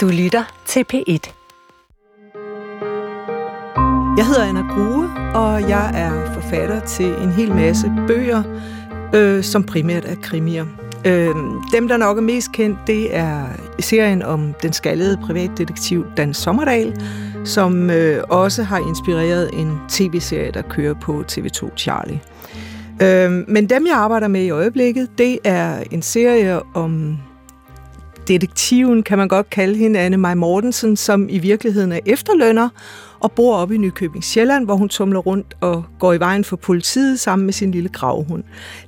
Du lytter til P1. Jeg hedder Anna Grue, og jeg er forfatter til en hel masse bøger, øh, som primært er krimier. Øh, dem, der nok er mest kendt, det er serien om den skaldede privatdetektiv Dan Sommerdal, som øh, også har inspireret en tv-serie, der kører på TV2 Charlie. Øh, men dem, jeg arbejder med i øjeblikket, det er en serie om detektiven, kan man godt kalde hende, Anne Maj Mortensen, som i virkeligheden er efterlønner og bor oppe i Nykøbing Sjælland, hvor hun tumler rundt og går i vejen for politiet sammen med sin lille gravhund.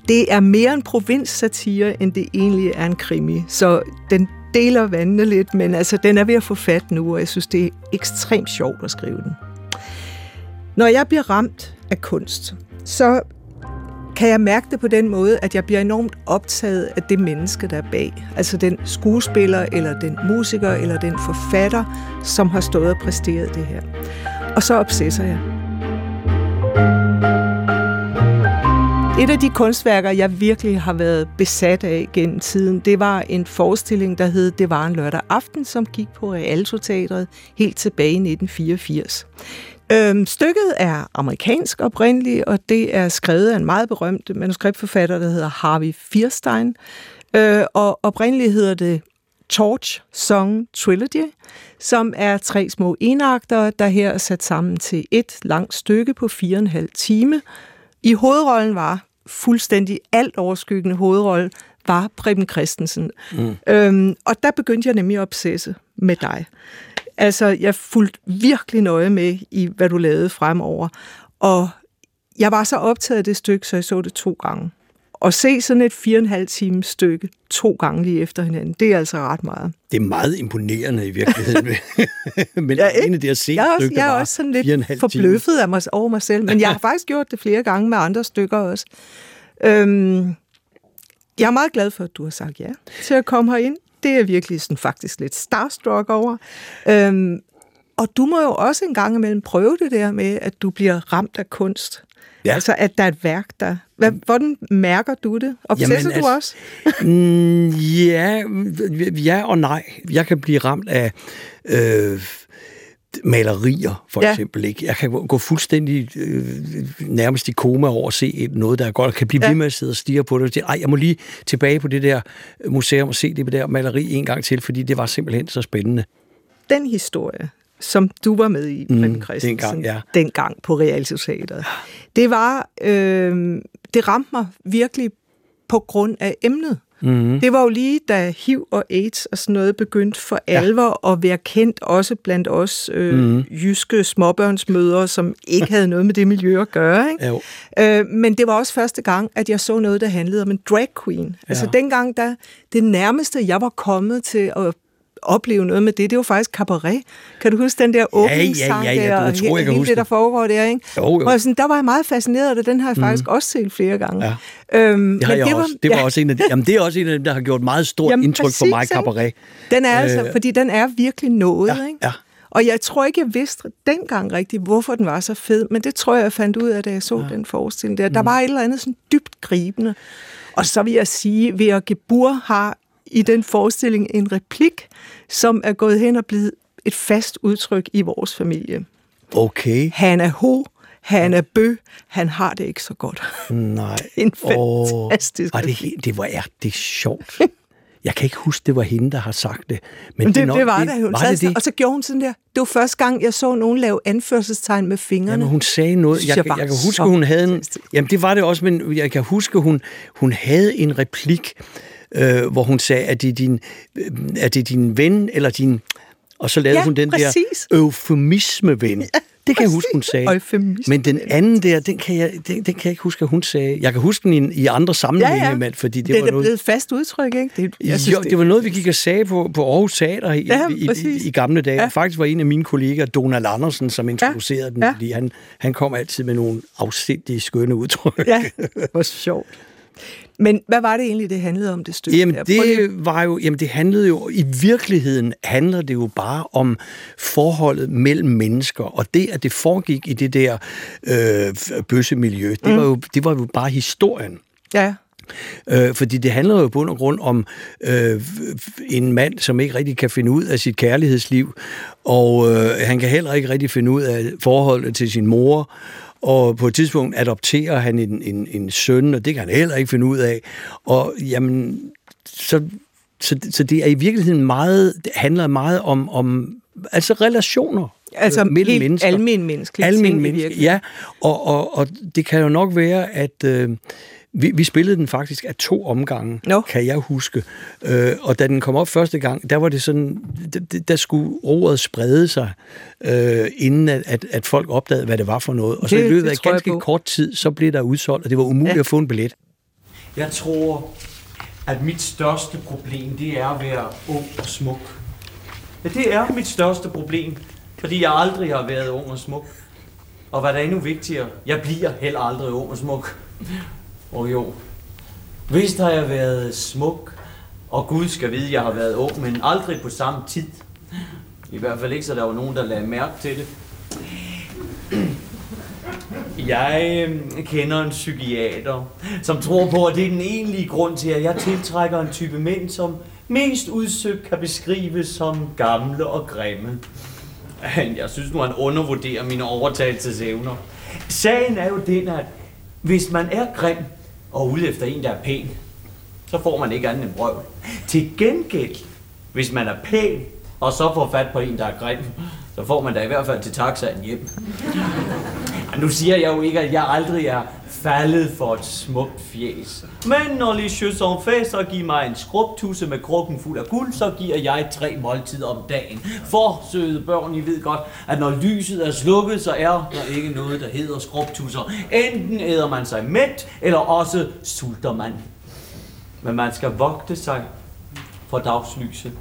Det er mere en provinssatire, end det egentlig er en krimi, så den deler vandene lidt, men altså, den er ved at få fat nu, og jeg synes, det er ekstremt sjovt at skrive den. Når jeg bliver ramt af kunst, så kan jeg mærke det på den måde, at jeg bliver enormt optaget af det menneske, der er bag. Altså den skuespiller, eller den musiker, eller den forfatter, som har stået og præsteret det her. Og så obsesser jeg. Et af de kunstværker, jeg virkelig har været besat af gennem tiden, det var en forestilling, der hed Det var en lørdag aften, som gik på Rialto Teatret helt tilbage i 1984. Øhm, stykket er amerikansk oprindeligt, og det er skrevet af en meget berømt manuskriptforfatter, der hedder Harvey Fierstein. Øh, og oprindeligt hedder det Torch Song Trilogy, som er tre små enakter, der her er sat sammen til et langt stykke på fire og en halv time. I hovedrollen var fuldstændig alt overskyggende hovedrolle var Preben Christensen. Mm. Øhm, og der begyndte jeg nemlig at obsesse med dig. Altså, jeg fulgte virkelig nøje med i, hvad du lavede fremover. Og jeg var så optaget af det stykke, så jeg så det to gange. Og se sådan et fire og en halv time stykke to gange lige efter hinanden, det er altså ret meget. Det er meget imponerende i virkeligheden. men ja, en af de her se jeg er også, jeg er også sådan lidt forbløffet af mig, over mig selv, men jeg har faktisk gjort det flere gange med andre stykker også. Øhm, jeg er meget glad for, at du har sagt ja til at komme herind det er virkelig sådan faktisk lidt starstruck over. Øhm, og du må jo også en gang imellem prøve det der med, at du bliver ramt af kunst. Ja. Altså, at der er et værk, der... Hvad, hvordan mærker du det? Obsesser Jamen, du altså, også? mm, ja, ja og nej. Jeg kan blive ramt af... Øh, malerier, for ja. eksempel. Ikke? Jeg kan gå fuldstændig øh, nærmest i koma over at se noget, der er godt, og kan blive ja. ved med at sidde og stige på det. Ej, jeg må lige tilbage på det der museum og se det der maleri en gang til, fordi det var simpelthen så spændende. Den historie, som du var med i, mm, Christensen, dengang, ja. dengang på Realsociatet, det var, øh, det ramte mig virkelig på grund af emnet. Mm-hmm. Det var jo lige, da HIV og AIDS og sådan noget begyndte for alvor ja. at være kendt, også blandt os øh, mm-hmm. jyske småbørnsmødre, som ikke havde noget med det miljø at gøre. Ikke? Jo. Øh, men det var også første gang, at jeg så noget, der handlede om en drag queen. Ja. Altså dengang, der det nærmeste, jeg var kommet til at opleve noget med det. Det var faktisk cabaret. Kan du huske den der åbningssang ja, ja, ja, ja, der, og tror, jeg kan hele det, der foregår der, ikke? Jo, jo. Og sådan, der var jeg meget fascineret, og den har jeg mm. faktisk også set flere gange. Ja. Øhm, det, har men jeg det, var, også. det var ja. også en af de, jamen, det er også en af dem, der har gjort meget stort jamen, indtryk præcis, for mig, cabaret. Den er altså, øh, fordi den er virkelig noget, ja, ikke? Ja. Og jeg tror ikke, jeg vidste dengang rigtigt, hvorfor den var så fed, men det tror jeg, jeg fandt ud af, da jeg så ja. den forestilling der. Der mm. var et eller andet sådan dybt gribende. Og så vil jeg sige, at at Gebur har i den forestilling en replik, som er gået hen og blevet et fast udtryk i vores familie. Okay. Han er ho, han er bø, han har det ikke så godt. Nej. det er en fantastisk oh, det, det var er det sjovt. Jeg kan ikke huske, det var hende, der har sagt det. Men, men det, det, nok, det var det. Hun var det, det? Og så gjorde hun sådan der. Det var første gang, jeg så nogen lave anførselstegn med fingrene. Jamen, hun sagde noget. Jeg, jeg, jeg kan huske, hun havde en... Jamen, det var det også, men jeg kan huske, hun, hun havde en replik, øh, hvor hun sagde, at det er din, øh, er det din ven, eller din... Og så lavede ja, hun den præcis. der eufemisme-ven. Ja, det kan jeg huske, hun sagde. Eufemisme. Men den anden der, den kan, jeg, den, den kan jeg ikke huske, at hun sagde. Jeg kan huske den i, i andre sammenhænge, ja, ja. Men, fordi det, det var noget... Blevet fast udtryk, ikke? Det, jeg synes, jo, det, det var noget, vi gik og sagde på, på Aarhus Teater i, ja, i, i, i gamle dage. Ja. Faktisk var en af mine kolleger, Donald Andersen, som introducerede ja. den, fordi han, han kom altid med nogle afsindige skønne udtryk. Ja, hvor sjovt. Men hvad var det egentlig, det handlede om, det stykke? Jamen, det var jo, jamen, det handlede jo, i virkeligheden handler det jo bare om forholdet mellem mennesker, og det, at det foregik i det der øh, bøssemiljø, det, mm. var jo, det var jo bare historien. Ja. Øh, fordi det handler jo i bund og grund om øh, en mand, som ikke rigtig kan finde ud af sit kærlighedsliv, og øh, han kan heller ikke rigtig finde ud af forholdet til sin mor, og på et tidspunkt adopterer han en, en, en søn, og det kan han heller ikke finde ud af. Og jamen, så, så, så det er i virkeligheden meget, det handler meget om, om altså relationer. Altså øh, mellem helt mennesker. almen menneskelige Almen ting menneske, ja. Og, og, og det kan jo nok være, at øh, vi, vi spillede den faktisk af to omgange, Nå. kan jeg huske. Øh, og da den kom op første gang, der var det sådan, der, der skulle ordet sprede sig, øh, inden at, at, at folk opdagede, hvad det var for noget. Og så Det- i løbet af ganske kort tid, så blev der udsolgt, og det var umuligt ja. at få en billet. Jeg tror, at mit største problem, det er at være ung og smuk. Ja, det er mit største problem, fordi jeg aldrig har været ung og smuk. Og hvad der er endnu vigtigere, jeg bliver heller aldrig ung og smuk. Og jo, vist har jeg været smuk, og Gud skal vide, jeg har været ung, men aldrig på samme tid. I hvert fald ikke, så der var nogen, der lagde mærke til det. Jeg øh, kender en psykiater, som tror på, at det er den egentlige grund til, at jeg tiltrækker en type mænd, som mest udsøgt kan beskrives som gamle og grimme. Men jeg synes nu, han undervurderer mine overtagelsesevner. Sagen er jo den, at hvis man er grim og ude efter en, der er pæn, så får man ikke andet end brøv. Til gengæld, hvis man er pæn, og så får fat på en, der er grim, så får man da i hvert fald til taxaen hjem. Nu siger jeg jo ikke, at jeg aldrig er faldet for et smukt fjes. Men når les en sont faits, så giv mig en skrubtusse med krukken fuld af guld, så giver jeg tre måltider om dagen. For, søde børn, I ved godt, at når lyset er slukket, så er der ikke noget, der hedder skrubtusser. Enten æder man sig mæt, eller også sulter man. Men man skal vogte sig for dagslyset.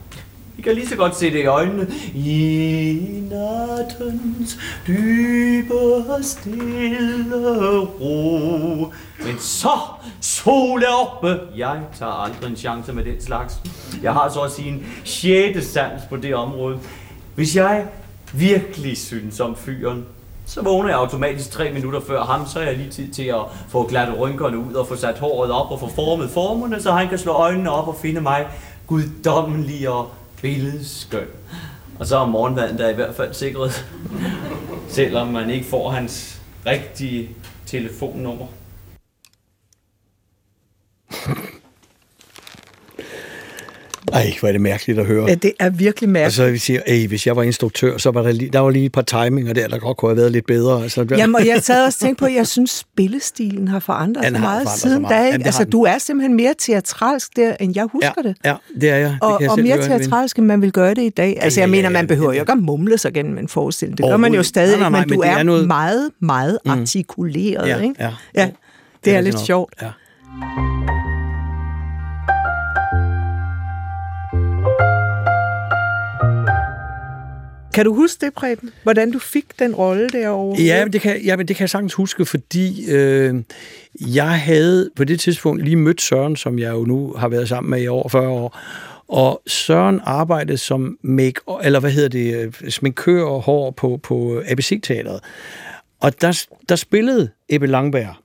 I kan lige så godt se det i øjnene. I nattens dybe og stille ro. Men så, sol er oppe. Jeg tager aldrig en chance med den slags. Jeg har så at sige en sjette sans på det område. Hvis jeg virkelig synes om fyren, så vågner jeg automatisk tre minutter før ham, så er jeg lige tid til at få glatte rynkerne ud og få sat håret op og få formet formerne, så han kan slå øjnene op og finde mig guddommelig og billedskøn. Og så er morgenmaden der i hvert fald sikret, selvom man ikke får hans rigtige telefonnummer. Ej, hvor er det mærkeligt at høre. Ja, det er virkelig Og mærkeligt. så vil jeg sige, ey, hvis jeg var instruktør, så var der lige, der var lige et par timinger der, der godt kunne have været lidt bedre. Altså, Jamen, og jeg sad også og tænkte på, at jeg synes, spillestilen har forandret sig meget forandret siden da. Ikke? det Altså, du er simpelthen mere teatralsk der, end jeg husker ja, det. Ja, det er jeg. Det Og, jeg og mere teatralsk, end man vil gøre det i dag. Altså, ja, jeg ja, mener, ja, man behøver det- jo ikke at mumle sig gennem en forestilling. Det gør man jo stadig, Nej, nej, men du men det er, er noget- meget, meget artikuleret, Ja, ikke? ja. ja. Jo, Det er rigtigt lidt sjovt. Ja. Kan du huske det, Preben? Hvordan du fik den rolle derovre? Ja, men det kan, ja, men det kan jeg sagtens huske, fordi øh, jeg havde på det tidspunkt lige mødt Søren, som jeg jo nu har været sammen med i over 40 år. Og Søren arbejdede som make, eller hvad hedder det, øh, sminkør og hår på, på ABC-teateret. Og der, der spillede Ebbe Langberg,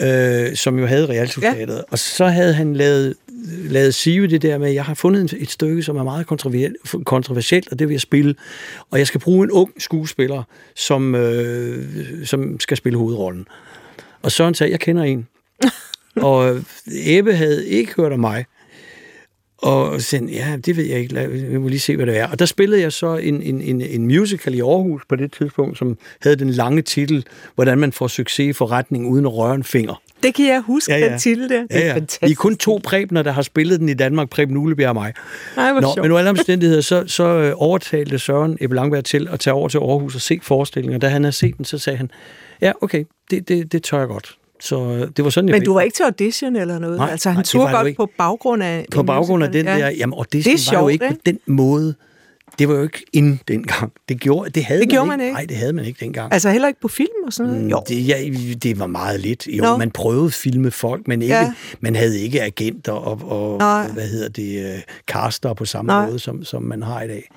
øh, som jo havde Realteateret. Ja. Og så havde han lavet, lavet Sive det der med, at jeg har fundet et stykke, som er meget kontroversielt, og det vil jeg spille. Og jeg skal bruge en ung skuespiller, som, øh, som skal spille hovedrollen. Og Søren sagde, jeg kender en. og Ebbe havde ikke hørt om mig. Og sagde, ja, det ved jeg ikke, Lad- vi må lige se, hvad det er. Og der spillede jeg så en, en, en, en musical i Aarhus på det tidspunkt, som havde den lange titel, hvordan man får succes i forretning uden at røre en finger. Det kan jeg huske, Ja, ja. den titel der. Det er Ja, ja. fantastisk. Vi er kun to Prebener, der har spillet den i Danmark, Preben Ulebjerg og mig. Nej, Nå, sjovt. men under alle omstændigheder, så, så øh, overtalte Søren Ebbe Langberg til at tage over til Aarhus og se forestillingen. Og da han havde set den, så sagde han, ja, okay, det, det, det tør jeg godt. Så øh, det var sådan, Men du var ikke til audition eller noget? Nej, altså, han nej, jo godt på baggrund af... På baggrund af den musical. der, jamen audition Det er var jo sjovt, ikke, ikke? på den måde. Det var jo ikke inden dengang. Det, gjorde, det havde Det man gjorde ikke. man ikke? Nej, det havde man ikke dengang. Altså heller ikke på film og sådan noget? Jo. Mm, Det, ja, det var meget lidt. Jo, Nå. man prøvede at filme folk, men ikke, Ja. ja. man havde ikke agenter og, og Nej. hvad hedder det, uh, caster på samme Nej. måde, som, som man har i dag.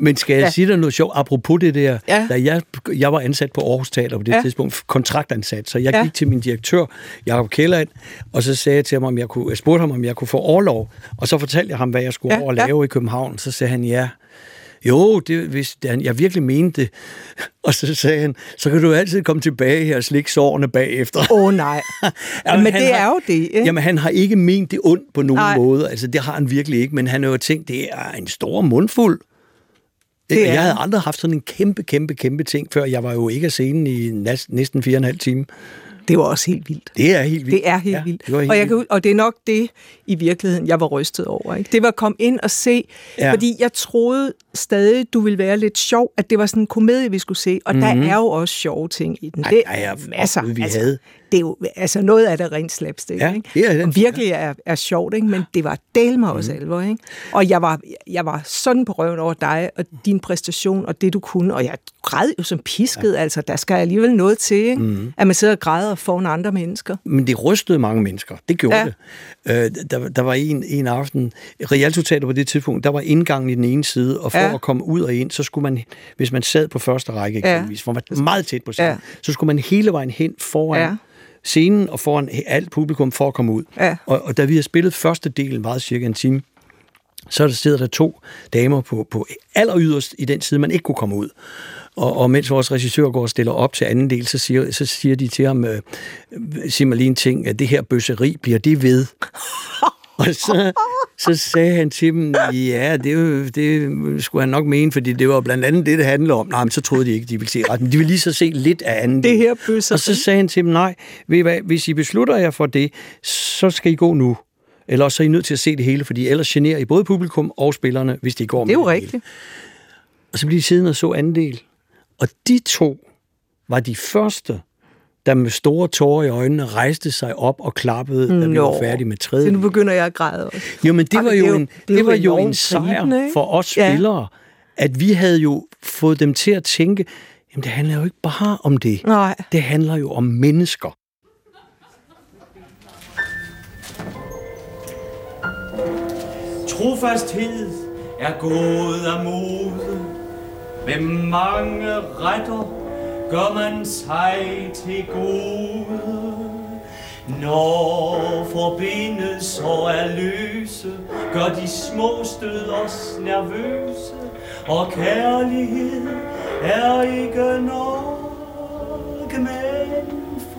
Men skal jeg ja. sige dig noget sjovt, apropos det der, Ja. da jeg, jeg var ansat på Aarhus Teater på det Ja. ja. tidspunkt, kontraktansat, så jeg Ja. gik til min direktør, Jacob Kelland, og så sagde jeg til ham, om jeg, kunne, jeg spurgte ham, om jeg kunne få overlov, og så fortalte jeg ham, hvad jeg skulle Ja, ja. over og ja. lave i København, så sagde han ja. Jo, det, hvis han- jeg virkelig mente det. Og så sagde han, så kan du altid komme tilbage her og slikke sårene bagefter. Åh oh, nej. Jamen, men det har- er jo det, ikke? Jamen, han har ikke ment det ondt på nogen. Nej. måde. Altså, det har han virkelig ikke, men han har jo tænkt, det er en stor mundfuld. Det er jeg havde aldrig haft sådan en kæmpe, kæmpe, kæmpe ting før. Jeg var jo ikke af scenen i næsten, næsten fire og en halv time. Det var også helt vildt. Det er helt vildt. Det er helt ja, vildt. Det helt og, jeg kan, og det er nok det, i virkeligheden, jeg var rystet over. Ikke? Det var at komme ind og se, ja. Ja. fordi jeg troede stadig, du ville være lidt sjov, at det var sådan en komedie, vi skulle se. Og mm-hmm. der er jo også sjove ting i den. Ej, Det ja, masser. Vi altså, havde. Det er jo, altså noget af det rent slapstick, Ja, ikke? det er den. Og virkelig er, er sjovt, ikke? men det var del mig også Mhm. alvor. Ikke? Og jeg var, jeg var sådan på røven over dig, og din præstation, og det du kunne, og jeg græd jo som pisket, ja. altså der skal alligevel noget til, ikke? Mhm. Mm. at man sidder og græder foran andre mennesker. Men det rystede mange mennesker. Det gjorde Ja. ja. det. Øh, der, der var en, en aften, Rialto Teater på det tidspunkt, der var indgangen i den ene side, og for Ja. ja. at komme ud og ind, så skulle man, hvis man sad på første række Ja. eksempelvis, hvor man var meget tæt på scenen, Ja. ja. så skulle man hele vejen hen foran Ja. ja. scenen og foran alt publikum for at komme ud. Ja. Og, og da vi har spillet første del, meget cirka en time, så der sidder der to damer på, på aller yderst i den side, man ikke kunne komme ud. Og, og mens vores regissør går og stiller op til anden del, så siger, så siger de til ham, øh, sig mig lige en ting, at det her bøsseri, bliver det ved? og så, så sagde han til dem, ja, det, er det skulle han nok mene, fordi det var blandt andet det, det handler om. Nej, men så troede de ikke, de ville se retten. De ville lige så se lidt af anden Det her bøsseri. Og så sagde han til dem, nej, ved I hvad, hvis I beslutter jer for det, så skal I gå nu. Eller så er I nødt til at se det hele, fordi ellers generer I både publikum og spillerne, hvis de går Det er jo med hele. rigtigt. Og så blev de siddende og så anden del. Og de to var de første, der med store tårer i øjnene rejste sig op og klappede, da vi var færdige med tredje. Så nu begynder jeg at græde også. Jo, men det Ej, var jo det jo- en, det var jo en sejr ikke? for os Ja. spillere, at vi havde jo fået dem til at tænke, jamen det handler jo ikke bare om det. Nej. Det handler jo om mennesker. Trofasthed er gået af mode. Med mange retter gør man sig til gode. Når forbindelser er løse, gør de små stød os nervøse. Og kærlighed er ikke nok, men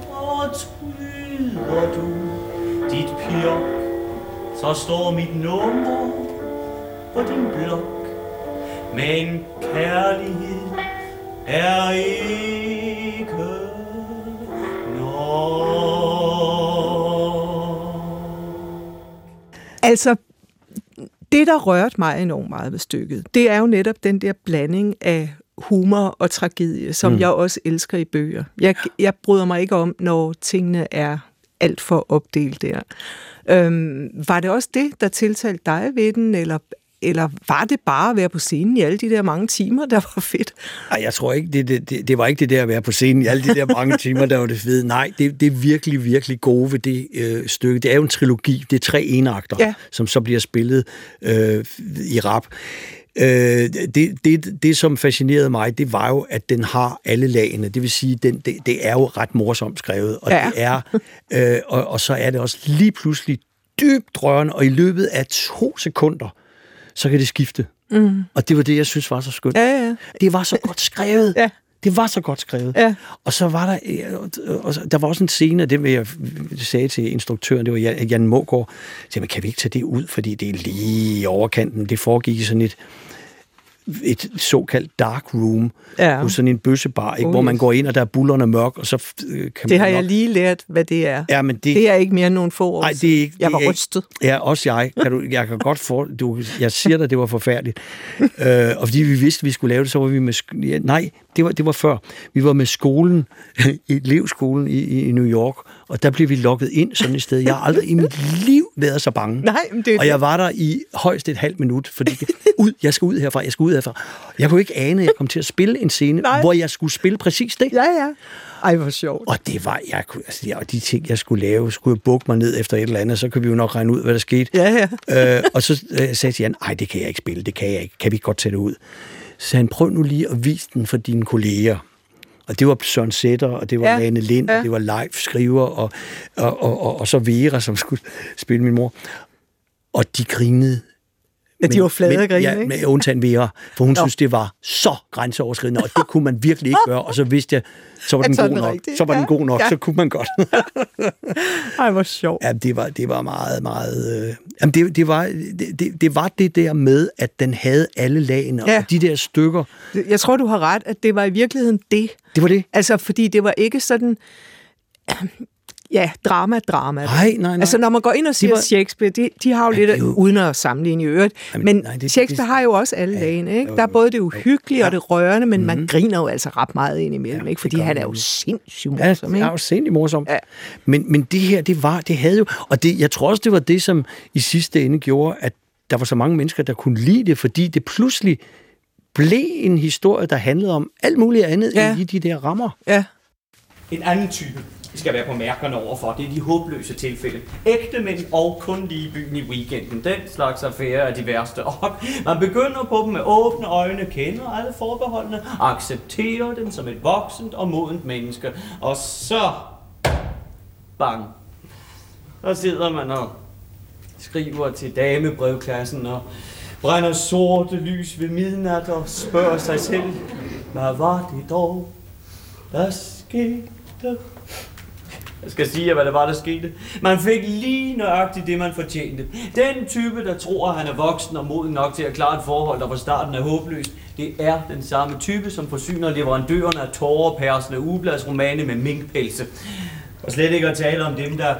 fortryder du dit pjok, så står mit nummer på din blok. Men kærlighed er ikke nok. Altså, det, der rørte mig enormt meget ved stykket, det er jo netop den der blanding af humor og tragedie, som mm. jeg også elsker i bøger. Jeg, jeg bryder mig ikke om, når tingene er alt for opdelt der. Øhm, var det også det, der tiltalte dig ved den, eller, eller var det bare at være på scenen i alle de der mange timer, der var fedt? Ej, jeg tror ikke, det, det, det, det var ikke det der at være på scenen i alle de der mange timer, der var det fede. Nej, det, det er virkelig, virkelig gode ved det øh, stykke. Det er jo en trilogi. Det er tre enakter, Ja. som så bliver spillet øh, i rap. Øh, det, det, det, som fascinerede mig, det var jo, at den har alle lagene. Det vil sige, den, det, det er jo ret morsomt skrevet. Og, Ja. det er, øh, og, og så er det også lige pludselig dybt rørende, og i løbet af to sekunder, så kan det skifte. Mm. Og det var det, jeg synes var så skønt. Ja, ja. Det var så godt skrevet. Ja. Det var så godt skrevet. Ja. Og så var der, øh, og der var også en scene, det vil jeg sagde til instruktøren, det var Jan, Mågaard, sagde, kan vi ikke tage det ud, fordi det er lige i overkanten. Det foregik i sådan et, et såkaldt dark room, Ja. hos sådan en bøssebar, ikke, Oh, hvor man går ind, og der er bullerne mørk, og så øh, kan Det man har nok... jeg lige lært, hvad det er. Ja, men det, Det er ikke mere end nogle få år Nej, det er ikke... Jeg det var er ikke- rystet. Ja, også jeg. Kan du, jeg kan godt få... Du, jeg siger dig, det var forfærdeligt. øh, og fordi vi vidste, at vi skulle lave det, så var vi med... Ja, nej, det var, det var før. Vi var med skolen, elevskolen i, i New York, og der blev vi lukket ind sådan et sted. Jeg har aldrig i mit liv været så bange. Nej, men det og jeg var der i højst et halvt minut, fordi ud, jeg skal ud herfra, jeg skal ud herfra. Jeg kunne ikke ane, at jeg kom til at spille en scene, Nej. hvor jeg skulle spille præcis det. Ja, ja. Ej, hvor sjovt. Og det var, jeg kunne, altså, ja, og de ting, jeg skulle lave, skulle jeg bukke mig ned efter et eller andet, så kan vi jo nok regne ud, hvad der skete. Ja, ja. øh, og så øh, sagde jeg, nej, det kan jeg ikke spille, det kan jeg ikke. Kan vi godt tage det ud? Så sagde han, prøv nu lige at vise den for dine kolleger. Og det var Søren Sætter, og det var ja. Lane Lind, ja. og det var live skriver, og, og, og, og, og så Vera, som skulle spille min mor. Og de grinede Ja, de var flade men, grine, ja, ikke? med undtagen Vera, for hun Nå. synes, det var så grænseoverskridende, og det kunne man virkelig ikke gøre, og så vidste jeg, så var den god nok. Så var ja. den god nok, ja. så kunne man godt. Ej, hvor sjovt. Ja, det var, det var meget, meget... Øh, jamen, det, det, var, det, det, det var det der med, at den havde alle lagene, ja. og de der stykker... Jeg tror, du har ret, at det var i virkeligheden det. Det var det? Altså, fordi det var ikke sådan ja, drama, drama. Nej, nej, nej. Altså, når man går ind og siger var... Shakespeare, de, de har jo ja, lidt, jo... uden at sammenligne i øvrigt, Jamen, men nej, det, Shakespeare det, har jo også alle ja, lagene, ikke? Jo, der er både det uhyggelige ja. og det rørende, men mm-hmm. man mhm. griner jo altså ret meget ind imellem, ja, ikke? Fordi han er jo sindssygt morsom, ikke? Ja, er jo sindssygt morsom. Ja. Men, men det her, det var, det havde jo, og det, jeg tror også, det var det, som i sidste ende gjorde, at der var så mange mennesker, der kunne lide det, fordi det pludselig blev en historie, der handlede om alt muligt andet ja. end i de der rammer. Ja. En anden type skal være på mærkerne overfor. Det er de håbløse tilfælde. Ægte mænd og kun lige byen i weekenden. Den slags affære er de værste. Og man begynder på dem med åbne øjne, kender alle forbeholdene, accepterer dem som et voksent og modent menneske. Og så... Bang. Så sidder man og skriver til damebrevklassen og brænder sorte lys ved midnat og spørger sig selv, hvad var det dog, der skete? Jeg skal sige hvad det var, der skete. Man fik lige nøjagtigt det, man fortjente. Den type, der tror, at han er voksen og moden nok til at klare et forhold, der fra starten er håbløst, det er den samme type, som forsyner leverandørerne af tårerpærsende ubladsromane med minkpelse. Og slet ikke at tale om dem, der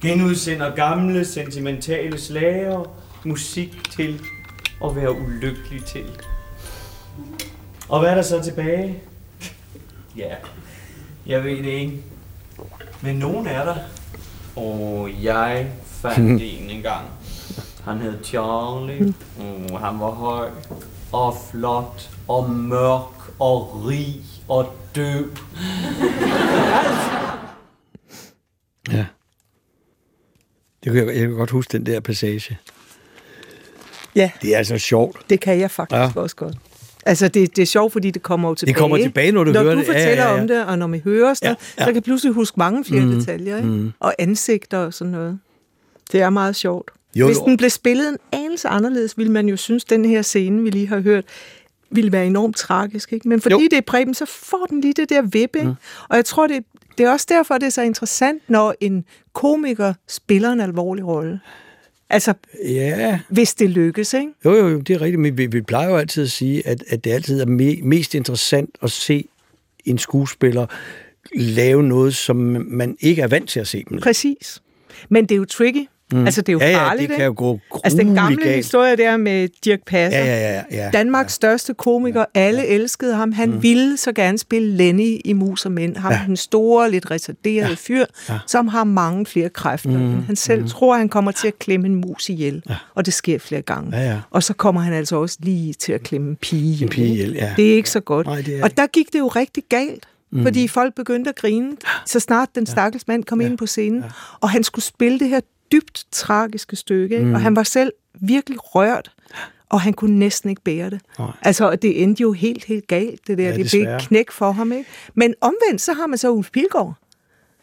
genudsender gamle, sentimentale slager, musik til at være ulykkelig til. Og hvad er der så tilbage? Ja, jeg ved det ikke. Men nogen er der. Og jeg fandt en en gang. Han hed Charlie. Oh, han var høj og flot og mørk og rig og døv. ja. Det kan jeg, jeg kan godt huske den der passage. Ja. Det er altså sjovt. Det kan jeg faktisk ja. også godt. Altså, det, det er sjovt, fordi det kommer jo tilbage. Det kommer tilbage, når du når hører det. Når du fortæller ja, ja, ja. om det, og når vi hører sådan ja, ja. så kan pludselig huske mange flere mm, detaljer, ikke? Mm. og ansigter og sådan noget. Det er meget sjovt. Jo, Hvis den blev spillet en anelse anderledes, ville man jo synes, den her scene, vi lige har hørt, ville være enormt tragisk. Ikke? Men fordi jo. det er Preben, så får den lige det der vippe. Mm. Og jeg tror, det, det er også derfor, det er så interessant, når en komiker spiller en alvorlig rolle. Altså, ja. hvis det lykkes, ikke? Jo, jo, jo, det er rigtigt, men vi, vi plejer jo altid at sige, at, at det altid er me, mest interessant at se en skuespiller lave noget, som man ikke er vant til at se dem. Præcis. Men det er jo tricky, Mm. Altså, det er jo ja, farligt, ja, det kan jo gå Altså, den gamle galt. historie der med Dirk Passer. Ja, ja, ja, ja, Danmarks ja. største komiker. Alle ja. elskede ham. Han mm. ville så gerne spille Lenny i Mus og Mænd. Ham ja. den store, lidt retarderede ja. fyr, ja. som har mange flere kræfter. Mm. Han selv mm. tror, han kommer til at klemme en mus ihjel. Ja. Og det sker flere gange. Ja, ja. Og så kommer han altså også lige til at klemme en pige ihjel. En pige ihjel, ja. Det er ikke så godt. Nej, det er... Og der gik det jo rigtig galt. Mm. Fordi folk begyndte at grine, så snart den stakkels mand kom ja. ind på scenen. Ja. Og han skulle spille det her dybt tragiske stykke, ikke? Mm. og han var selv virkelig rørt, og han kunne næsten ikke bære det. Nej. Altså, det endte jo helt, helt galt, det der. Ja, det blev knæk for ham, ikke? Men omvendt, så har man så Ulf Pilgaard.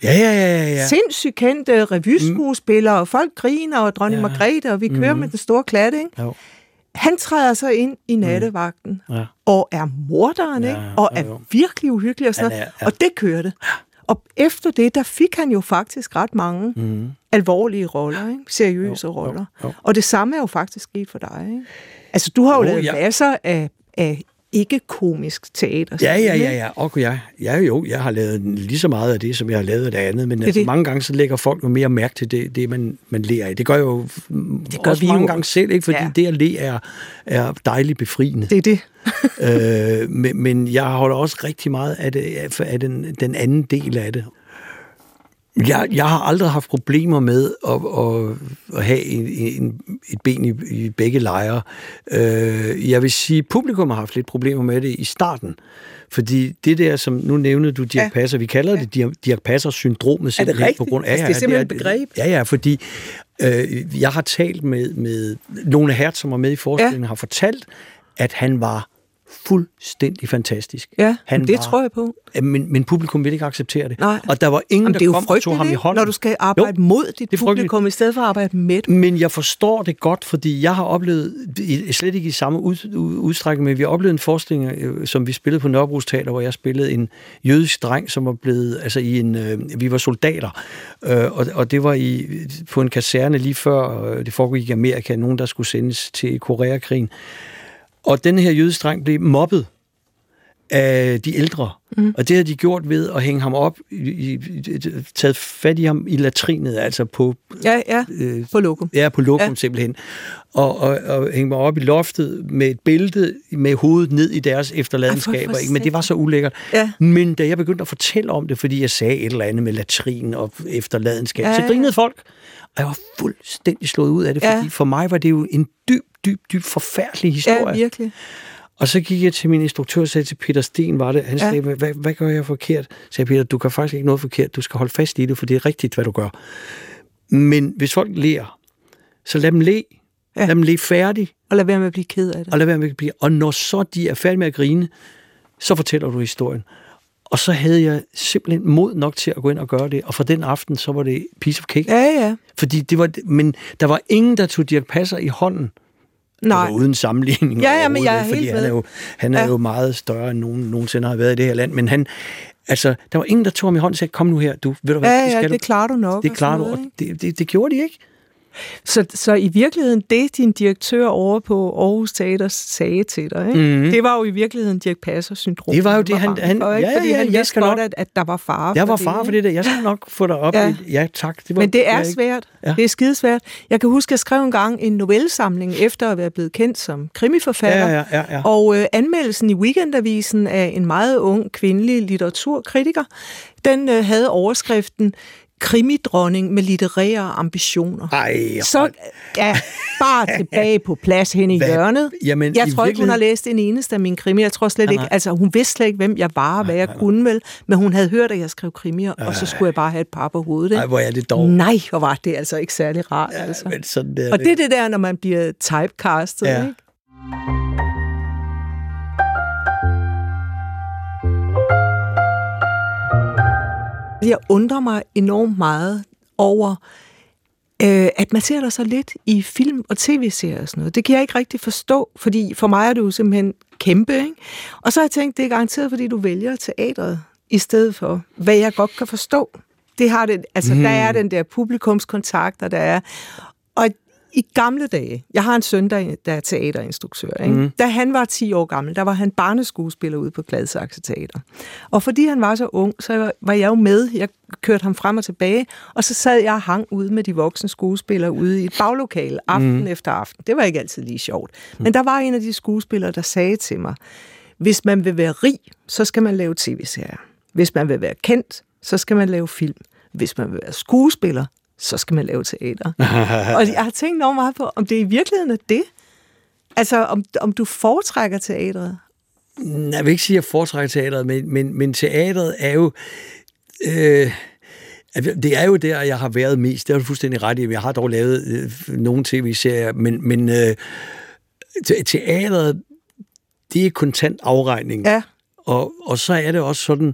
Ja, ja, ja, ja. Sindssygt kendte revyskuespillere, mm. og folk griner, og dronning ja. Margrethe, og vi kører mm. med den store klat, ikke? Jo. Han træder så ind i mm. nattevagten, mm. ja. og er morderen, ja, ikke? og er jo. virkelig uhyggelig og sådan noget. Ja. Og det kørte. Og efter det, der fik han jo faktisk ret mange mm. alvorlige roller, ikke? seriøse jo, roller. Jo, jo. Og det samme er jo faktisk sket for dig. Ikke? Altså, du har jo, jo lavet ja. masser af, af ikke-komisk teater. Ja, ja, ja, ja. Og ja, ja, jo, jeg har lavet lige så meget af det, som jeg har lavet af det andet, men det altså, det. mange gange så lægger folk jo mere mærke til det, det man, man lærer af. Det gør jo det gør også vi mange jo. gange selv, ikke? fordi ja. det at le er, er dejligt befriende. Det er det. øh, men, men jeg holder også rigtig meget af, det, af den, den anden del af det. Jeg, jeg har aldrig haft problemer med at, at, at have en, en, et ben i, i begge lejre. Øh, jeg vil sige, at publikum har haft lidt problemer med det i starten. Fordi det der, som nu nævnede du Dirk ja. Passer, vi kalder ja. det Dirk Passer-syndromet. Er det rigtigt? På grund af, ja, det er simpelthen et begreb? Ja, ja, fordi øh, jeg har talt med, med nogle herrer, som var med i forskningen, ja. har fortalt, at han var fuldstændig fantastisk. Ja, Han det var- tror jeg på. Men, men publikum ville ikke acceptere det. Nej. Og der var ingen, Jamen, det er der jo kom og tog ham i hånden. når du skal arbejde Jo, mod dit det publikum, i stedet for at arbejde med dem. Men jeg forstår det godt, fordi jeg har oplevet, slet ikke i samme ud, ud- udstrækning, men vi har oplevet en forestilling, øh, som vi spillede på Nørrebros Teater, hvor jeg spillede en jødisk dreng, som var blevet, altså i en, øh, vi var soldater, øh, og, og det var i, på en kaserne lige før, øh, det foregik i Amerika, nogen der skulle sendes til Koreakrigen. Og den her jødisk dreng blev mobbet af de ældre. Mm. Og det havde de gjort ved at hænge ham op, i, i, taget fat i ham i latrinet, altså på Ja, ja, øh, på lokum. Ja, på lokum ja. Ja. simpelthen. Og, og, og hænge mig op i loftet med et bælte med hovedet ned i deres efterladenskaber. Ikke? Men det var så ulækkert. Ja. Men da jeg begyndte at fortælle om det, fordi jeg sagde et eller andet med latrin og efterladenskab, Ja, så ja. grinede folk. Og jeg var fuldstændig slået ud af det, Ja. fordi for mig var det jo en dyb, dyb, dyb forfærdelig historie. Ja, virkelig. Og så gik jeg til min instruktør og sagde til Peter Sten, var det, han Ja. sagde, hvad, hvad, hvad gør jeg forkert? Så sagde Peter, du gør faktisk ikke noget forkert, du skal holde fast i det, for det er rigtigt, hvad du gør. Men hvis folk lærer, så lad dem le. Ja. Ja. Lad dem le færdig, Og lad være med at blive ked af det. og lad være med at blive. Og når så de er færdige med at grine, så fortæller du historien. Og så havde jeg simpelthen mod nok til at gå ind og gøre det. Og fra den aften, så var det piece of cake. Ja, ja. Fordi det var, men der var ingen, der tog Dirk Passer i hånden. Nej. Det var uden sammenligning. Ja, ja, men jeg er fordi helt han er, jo, han er Ja. jo meget større, end nogen nogensinde har været i det her land. Men han, altså, der var ingen, der tog ham i hånden og sagde, kom nu her, du, ved du hvad, Ja, det ja, skal det du. klarer du nok. Det klarer du, og det, det, det gjorde de ikke. Så, så i virkeligheden, det din direktør over på Aarhus Teater sagde til dig, ikke? Mm. det var jo i virkeligheden Dirk Passer-syndrom. Det var jo det, han- han- for, ikke? ja, Fordi ja, han jeg skal godt, nok- at, at der var fare Jeg var far det, for det der. Jeg skal nok få dig op. Ja. Ja, ja tak. Det var, Men det er ikke- svært. Ja. Det er skidesvært. Jeg kan huske, at jeg skrev en gang en novellesamling efter at være blevet kendt som krimiforfatter. Ja, ja, ja, ja. Og øh, anmeldelsen i Weekendavisen af en meget ung kvindelig litteraturkritiker, den øh, havde overskriften Krimidronning med litterære ambitioner. Ej, Så ja, bare tilbage på plads hen i Hvad? hjørnet. Jamen, jeg tror ikke, hun har læst en eneste af mine krimier. Jeg tror slet Nej, ikke, nej. altså hun vidste slet ikke, hvem jeg var og hvad jeg kunne vel, men hun havde hørt, at jeg skrev krimier, og så skulle jeg bare have et par på hovedet. Ej, Ikke? hvor er det dog. Nej, hvor var det altså ikke særlig rart. Ja, altså. men sådan der, Og det er det der, når man bliver typecastet, Ja. ikke? Jeg undrer mig enormt meget over, øh, at man ser der så lidt i film og tv-serier og sådan noget. Det kan jeg ikke rigtig forstå, fordi for mig er det jo simpelthen kæmpe, ikke? Og så har jeg tænkt, det er garanteret, fordi du vælger teatret i stedet for, hvad jeg godt kan forstå. Det har det, altså mm. der er den der publikumskontakt, og der er... I gamle dage, jeg har en søn, der der er teaterinstruktør, ikke? Mm. da han var 10 år gammel, der var han barneskuespiller ude på Gladsaxe Teater. Og fordi han var så ung, så var jeg jo med. Jeg kørte ham frem og tilbage, og så sad jeg og hang ude med de voksne skuespillere ude i et baglokale aften mm. efter aften. Det var ikke altid lige sjovt. Men der var en af de skuespillere, der sagde til mig, hvis man vil være rig, så skal man lave tv-serier. Hvis man vil være kendt, så skal man lave film. Hvis man vil være skuespiller, så skal man lave teater. og jeg har tænkt enormt meget på, om det i virkeligheden er det. Altså, om, om du foretrækker teatret. Jeg vil ikke sige, at jeg foretrækker teateret, men, men, men teateret er jo... Øh, altså, det er jo der, jeg har været mest. Det er du fuldstændig ret i. Jeg har dog lavet øh, nogle tv-serier, men, men øh, te- teateret, det er kontant afregning. Ja. Og, og så er det også sådan,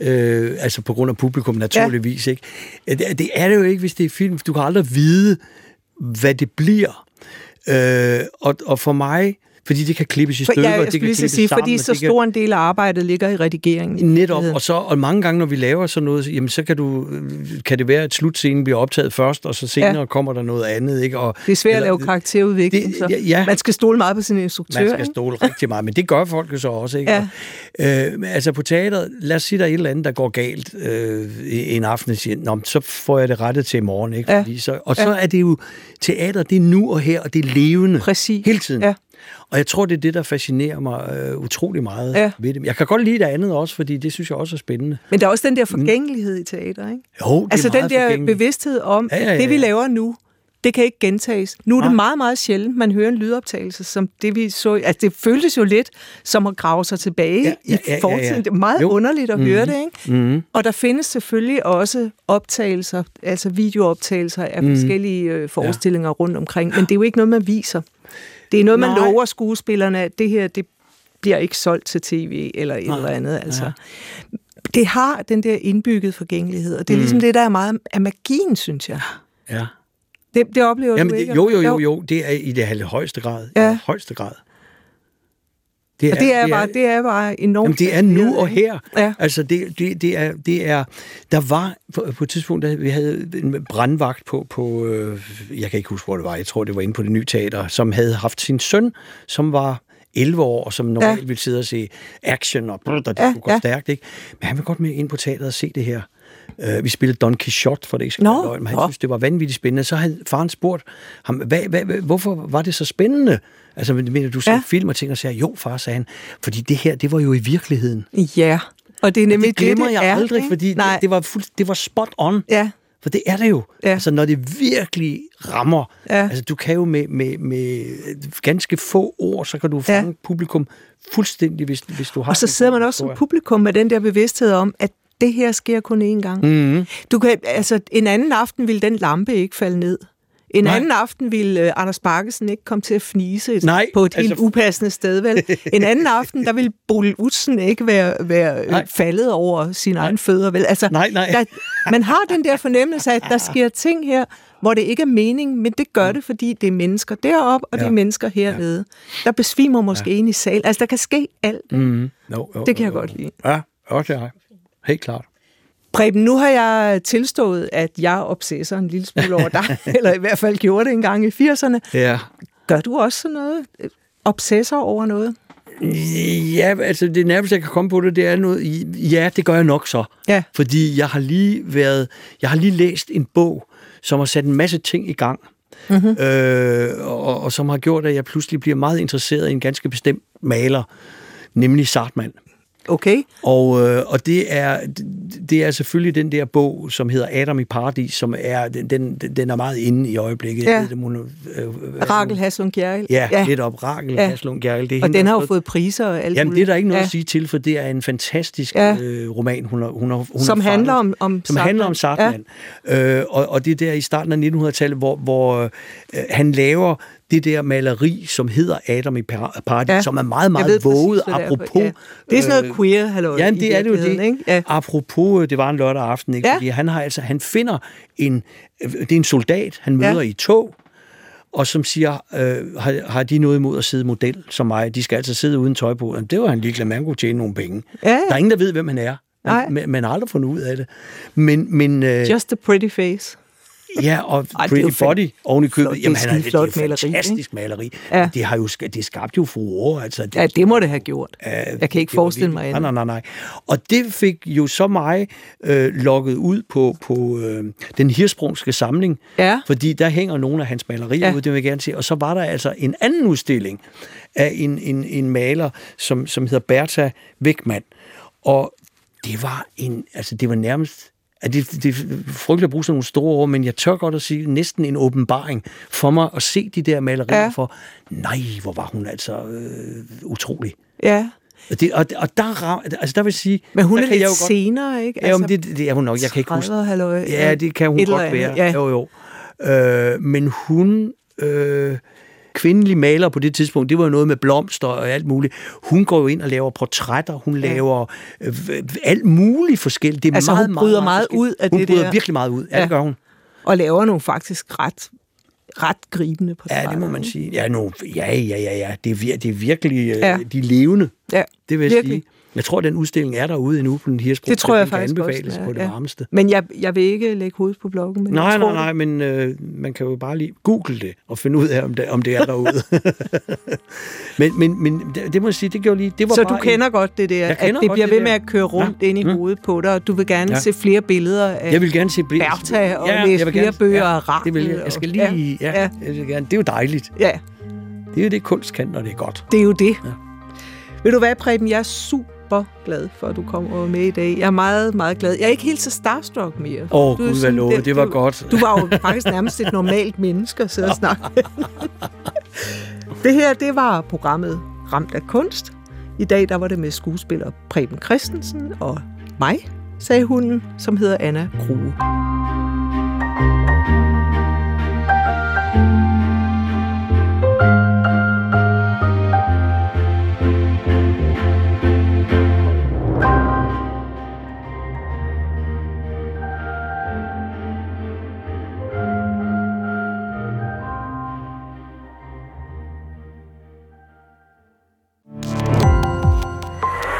øh, altså på grund af publikum naturligvis, ja. ikke? Det, det er det jo ikke, hvis det er film. Du kan aldrig vide, hvad det bliver. Øh, og, og for mig, fordi det kan klippes i stykker, ja, jeg det kan klippes sige, sammen, fordi så det kan- stor en del af arbejdet ligger i redigeringen. Netop, og, så, og mange gange, når vi laver sådan noget, jamen, så kan, du, kan det være, at slutscenen bliver optaget først, og så senere ja. kommer der noget andet. Ikke? Og, Det er svært at eller- lave karakterudvikling, Det- så ja, ja. man skal stole meget på sin instruktør. Man skal ikke? stole rigtig meget, men det gør folk jo så også. Ikke? Ja. Og, øh, altså på teateret, lad os sige, der er et eller andet, der går galt øh, en aften, og siger, Nå, så får jeg det rettet til i morgen. Ikke? Ja. Fordi så, og så er det jo, teater, det er nu og her, og det er levende. Præcis. Hele tiden. Ja. Og jeg tror, det er det, der fascinerer mig øh, utrolig meget Ja. ved det. Jeg kan godt lide det andet også, fordi det synes jeg også er spændende. Men der er også den der forgængelighed i teater, ikke? Jo, det Altså den der bevidsthed om, Ja, ja, ja, det vi ja. laver nu, det kan ikke gentages. Nu er det Nej. meget, meget sjældent, man hører en lydoptagelse, som det vi så. Altså det føltes jo lidt som at grave sig tilbage Ja, ja, ja, ja, i fortiden. ja. Det er meget Jo. underligt at høre det, ikke? Mm. Og der findes selvfølgelig også optagelser, altså videooptagelser af Mhm. forskellige øh, forestillinger rundt omkring, men det er jo ikke noget, man viser. Det er noget, man Nej. lover skuespillerne, at det her, det, bliver ikke solgt til tv eller et Nej. eller andet. Altså. Ja. Det har den der indbygget forgængelighed, og det er Mm. ligesom det, der er meget af magien, synes jeg. Ja. Det, det oplever Jamen, du ikke? jo, jo, jo, jo, det er i det højeste grad. Ja. I højste grad. Det Og det er, bare, det er bare enormt Jamen, det er nu og her. Ja. Altså, det, det, det, er, det er... Der var på, et tidspunkt, da vi havde en brandvagt på, på øh, jeg kan ikke huske, hvor det var, jeg tror, det var inde på det nye teater, som havde haft sin søn, som var 11 år, og som normalt ja. ville sidde og se action, og brrr, og det Ja, kunne gå ja. stærkt, ikke? Men han vil godt med ind på teateret og se det her. Uh, vi spillede Don Quixote, for det ikke skal være løgn, men han synes, det var vanvittigt spændende. Så havde faren spurgt ham, hvad, hvad, hvad, hvorfor var det så spændende? Altså, mener du ser Ja. film og ting og siger, jo far, sagde han, fordi det her, det var jo i virkeligheden. Ja, og det er nemlig Det glemmer det, det jeg er, aldrig, ikke? fordi Nej. det, det, var fuld, det var spot on. Ja, For det er det jo. Ja. Altså, når det virkelig rammer. Ja. Altså, du kan jo med, med, med ganske få ord, så kan du fange ja. publikum fuldstændig, hvis, hvis du har... og så sidder man også som publikum med den der bevidsthed om, at det her sker kun én gang. Mhm. Du kan, altså, en anden aften ville den lampe ikke falde ned. En Nej. Anden aften ville uh, Anders Bakkesen ikke komme til at fnise Nej, på et helt altså- upassende sted, vel? En anden aften, der ville Bodil Utsen ikke være, være øh, Nej. faldet over sine egne fødder, vel? Altså, Nej, nej. Der, man har den der fornemmelse af, at der sker ting her, hvor det ikke er mening, men det gør det, fordi det er mennesker deroppe, og ja. det er Ja. mennesker hernede. Der besvimer måske ja. en i sal. Altså, der kan ske alt. Mhm. Jo, jo, Det kan jo, jeg jo. godt lide. Ja, også jeg. Helt klart. Preben, nu har jeg tilstået, at jeg obsesser en lille smule over dig, eller i hvert fald gjorde det en gang i 80'erne. Ja. Gør du også sådan noget? Obsesser over noget? Ja, altså det nærmeste, jeg kan komme på det, det er noget... Ja, det gør jeg nok så. Ja. Fordi jeg har lige været... Jeg har lige læst en bog, som har sat en masse ting i gang. Mm-hmm. Øh, og, og som har gjort, at jeg pludselig bliver meget interesseret i en ganske bestemt maler, nemlig Sartmann. Okay. Og, øh, og det er det er selvfølgelig den der bog, som hedder Adam i Paradis, som er den, den, den er meget inde i øjeblikket. Ja. Ved, det, hun, øh, Rakel Haslund Gjerrild. Ja, ja, lidt op. Rakel Ja. Haslund Gjerrild. Det Og hende, den har jo fået priser og alt Jamen, det er der ikke noget ja. at sige til, for det er en fantastisk Ja. øh, roman, hun har, hun har, hun Som har handler om, om som handler om. Sartmann. Ja. Øh, og, og det er der i starten af 1900-tallet, hvor, hvor øh, han laver det der maleri, som hedder Adam i Par- Paradis, Ja. ja. som er meget, meget ved præcis, våget, er for- apropos... ja. Det er sådan noget øh, queer, halløj, Ja, i det er det jo det. ikke? Ja. Apropos, øh, det var en lørdag aften, ikke? Ja. Fordi han har altså, han finder en, øh, det er en soldat, han Ja. møder i et tog, og som siger, øh, har, har de noget imod at sidde model som mig? De skal altså sidde uden tøj på. Jamen, det var han ligeglad med, han kunne tjene nogle penge. Ja, ja. Der er ingen, der ved, hvem han er. Nej. Man, man har aldrig fundet ud af det. Men, men øh, Just a pretty face. Ja, og Ej, Pretty Body oven i købet, jamen han er, det er et maleri, fantastisk maleri. Ja. Ja. Det har jo det skabte jo furore. Altså, det, Ja, det må det have gjort. Øh, Jeg kan ikke forestille mig andet. Nej, nej, nej. Og det fik jo så mig øh, lukket ud på, på øh, den hirsprungske samling, Ja. fordi der hænger nogle af hans malerier ja. ud, det vil jeg gerne se. Og så var der altså en anden udstilling af en, en, en maler, som, som hedder Bertha Wigman. Og det var en, altså det var nærmest, at det, det er frygteligt at bruge sådan nogle store ord, men jeg tør godt at sige næsten en åbenbaring for mig at se de der malerier Ja. for, nej, hvor var hun altså øh, utrolig. Ja. Og, det, og, og der, altså der vil sige... Men hun er kan jeg lidt jo godt- senere, ikke? Altså, Ja, men det, det er hun nok. Jeg kan ikke huske. 30'er, halløj. Ja, det kan hun godt andet, være. ja. Jo, jo. Øh, men hun... Øh, kvindelig maler på det tidspunkt, det var jo noget med blomster og alt muligt. Hun går jo ind og laver portrætter, hun Ja. laver øh, alt muligt forskelligt. Det er Altså, meget, hun bryder meget, meget ud af hun det bryder der. virkelig meget ud. Ja, Ja. det gør hun. Og laver nogle faktisk ret, ret gribende portrætter. Ja, det må man sige. Ja, nu, ja, ja, ja, ja. Det er, vir- det er virkelig øh, Ja. de levende. Ja, Det vil jeg virkelig. sige. Jeg tror, den udstilling er derude endnu på den hirsprung. Det tror jeg den kan faktisk også, anbefales den er, på det ja. varmeste. Men jeg, jeg vil ikke lægge hovedet på bloggen. Men Nej, nej, nej, men øh, man kan jo bare lige google det og finde ud af, om det, om det er derude. men, men, men det, det må jeg sige, det gjorde lige... Det var Så bare du kender godt det der, at det bliver det ved der. med at køre rundt Ja. ind i Mm. hovedet på dig, og du vil gerne Ja. se flere billeder af En, jeg vil gerne se billeder. Bertha og læse flere bøger af Rakel det vil jeg. Jeg skal lige... Ja, ja. ja. Jeg vil gerne. Det er jo dejligt. Ja, Det er jo det, kunst kan, når det er godt. det er jo det. Ja. Ved du hvad, Preben, jeg er super glad for, at du kom over med i dag. Jeg er meget, meget glad. Jeg er ikke helt så starstruck mere. Åh, oh, Du gud, hvad sådan- love, det var godt. Du var jo faktisk nærmest et normalt menneske at sidde og snakke. Det her, det var programmet Ramt af kunst. I dag, der var det med skuespiller Preben Christensen og mig, sagde hunden, som hedder Anna Grue.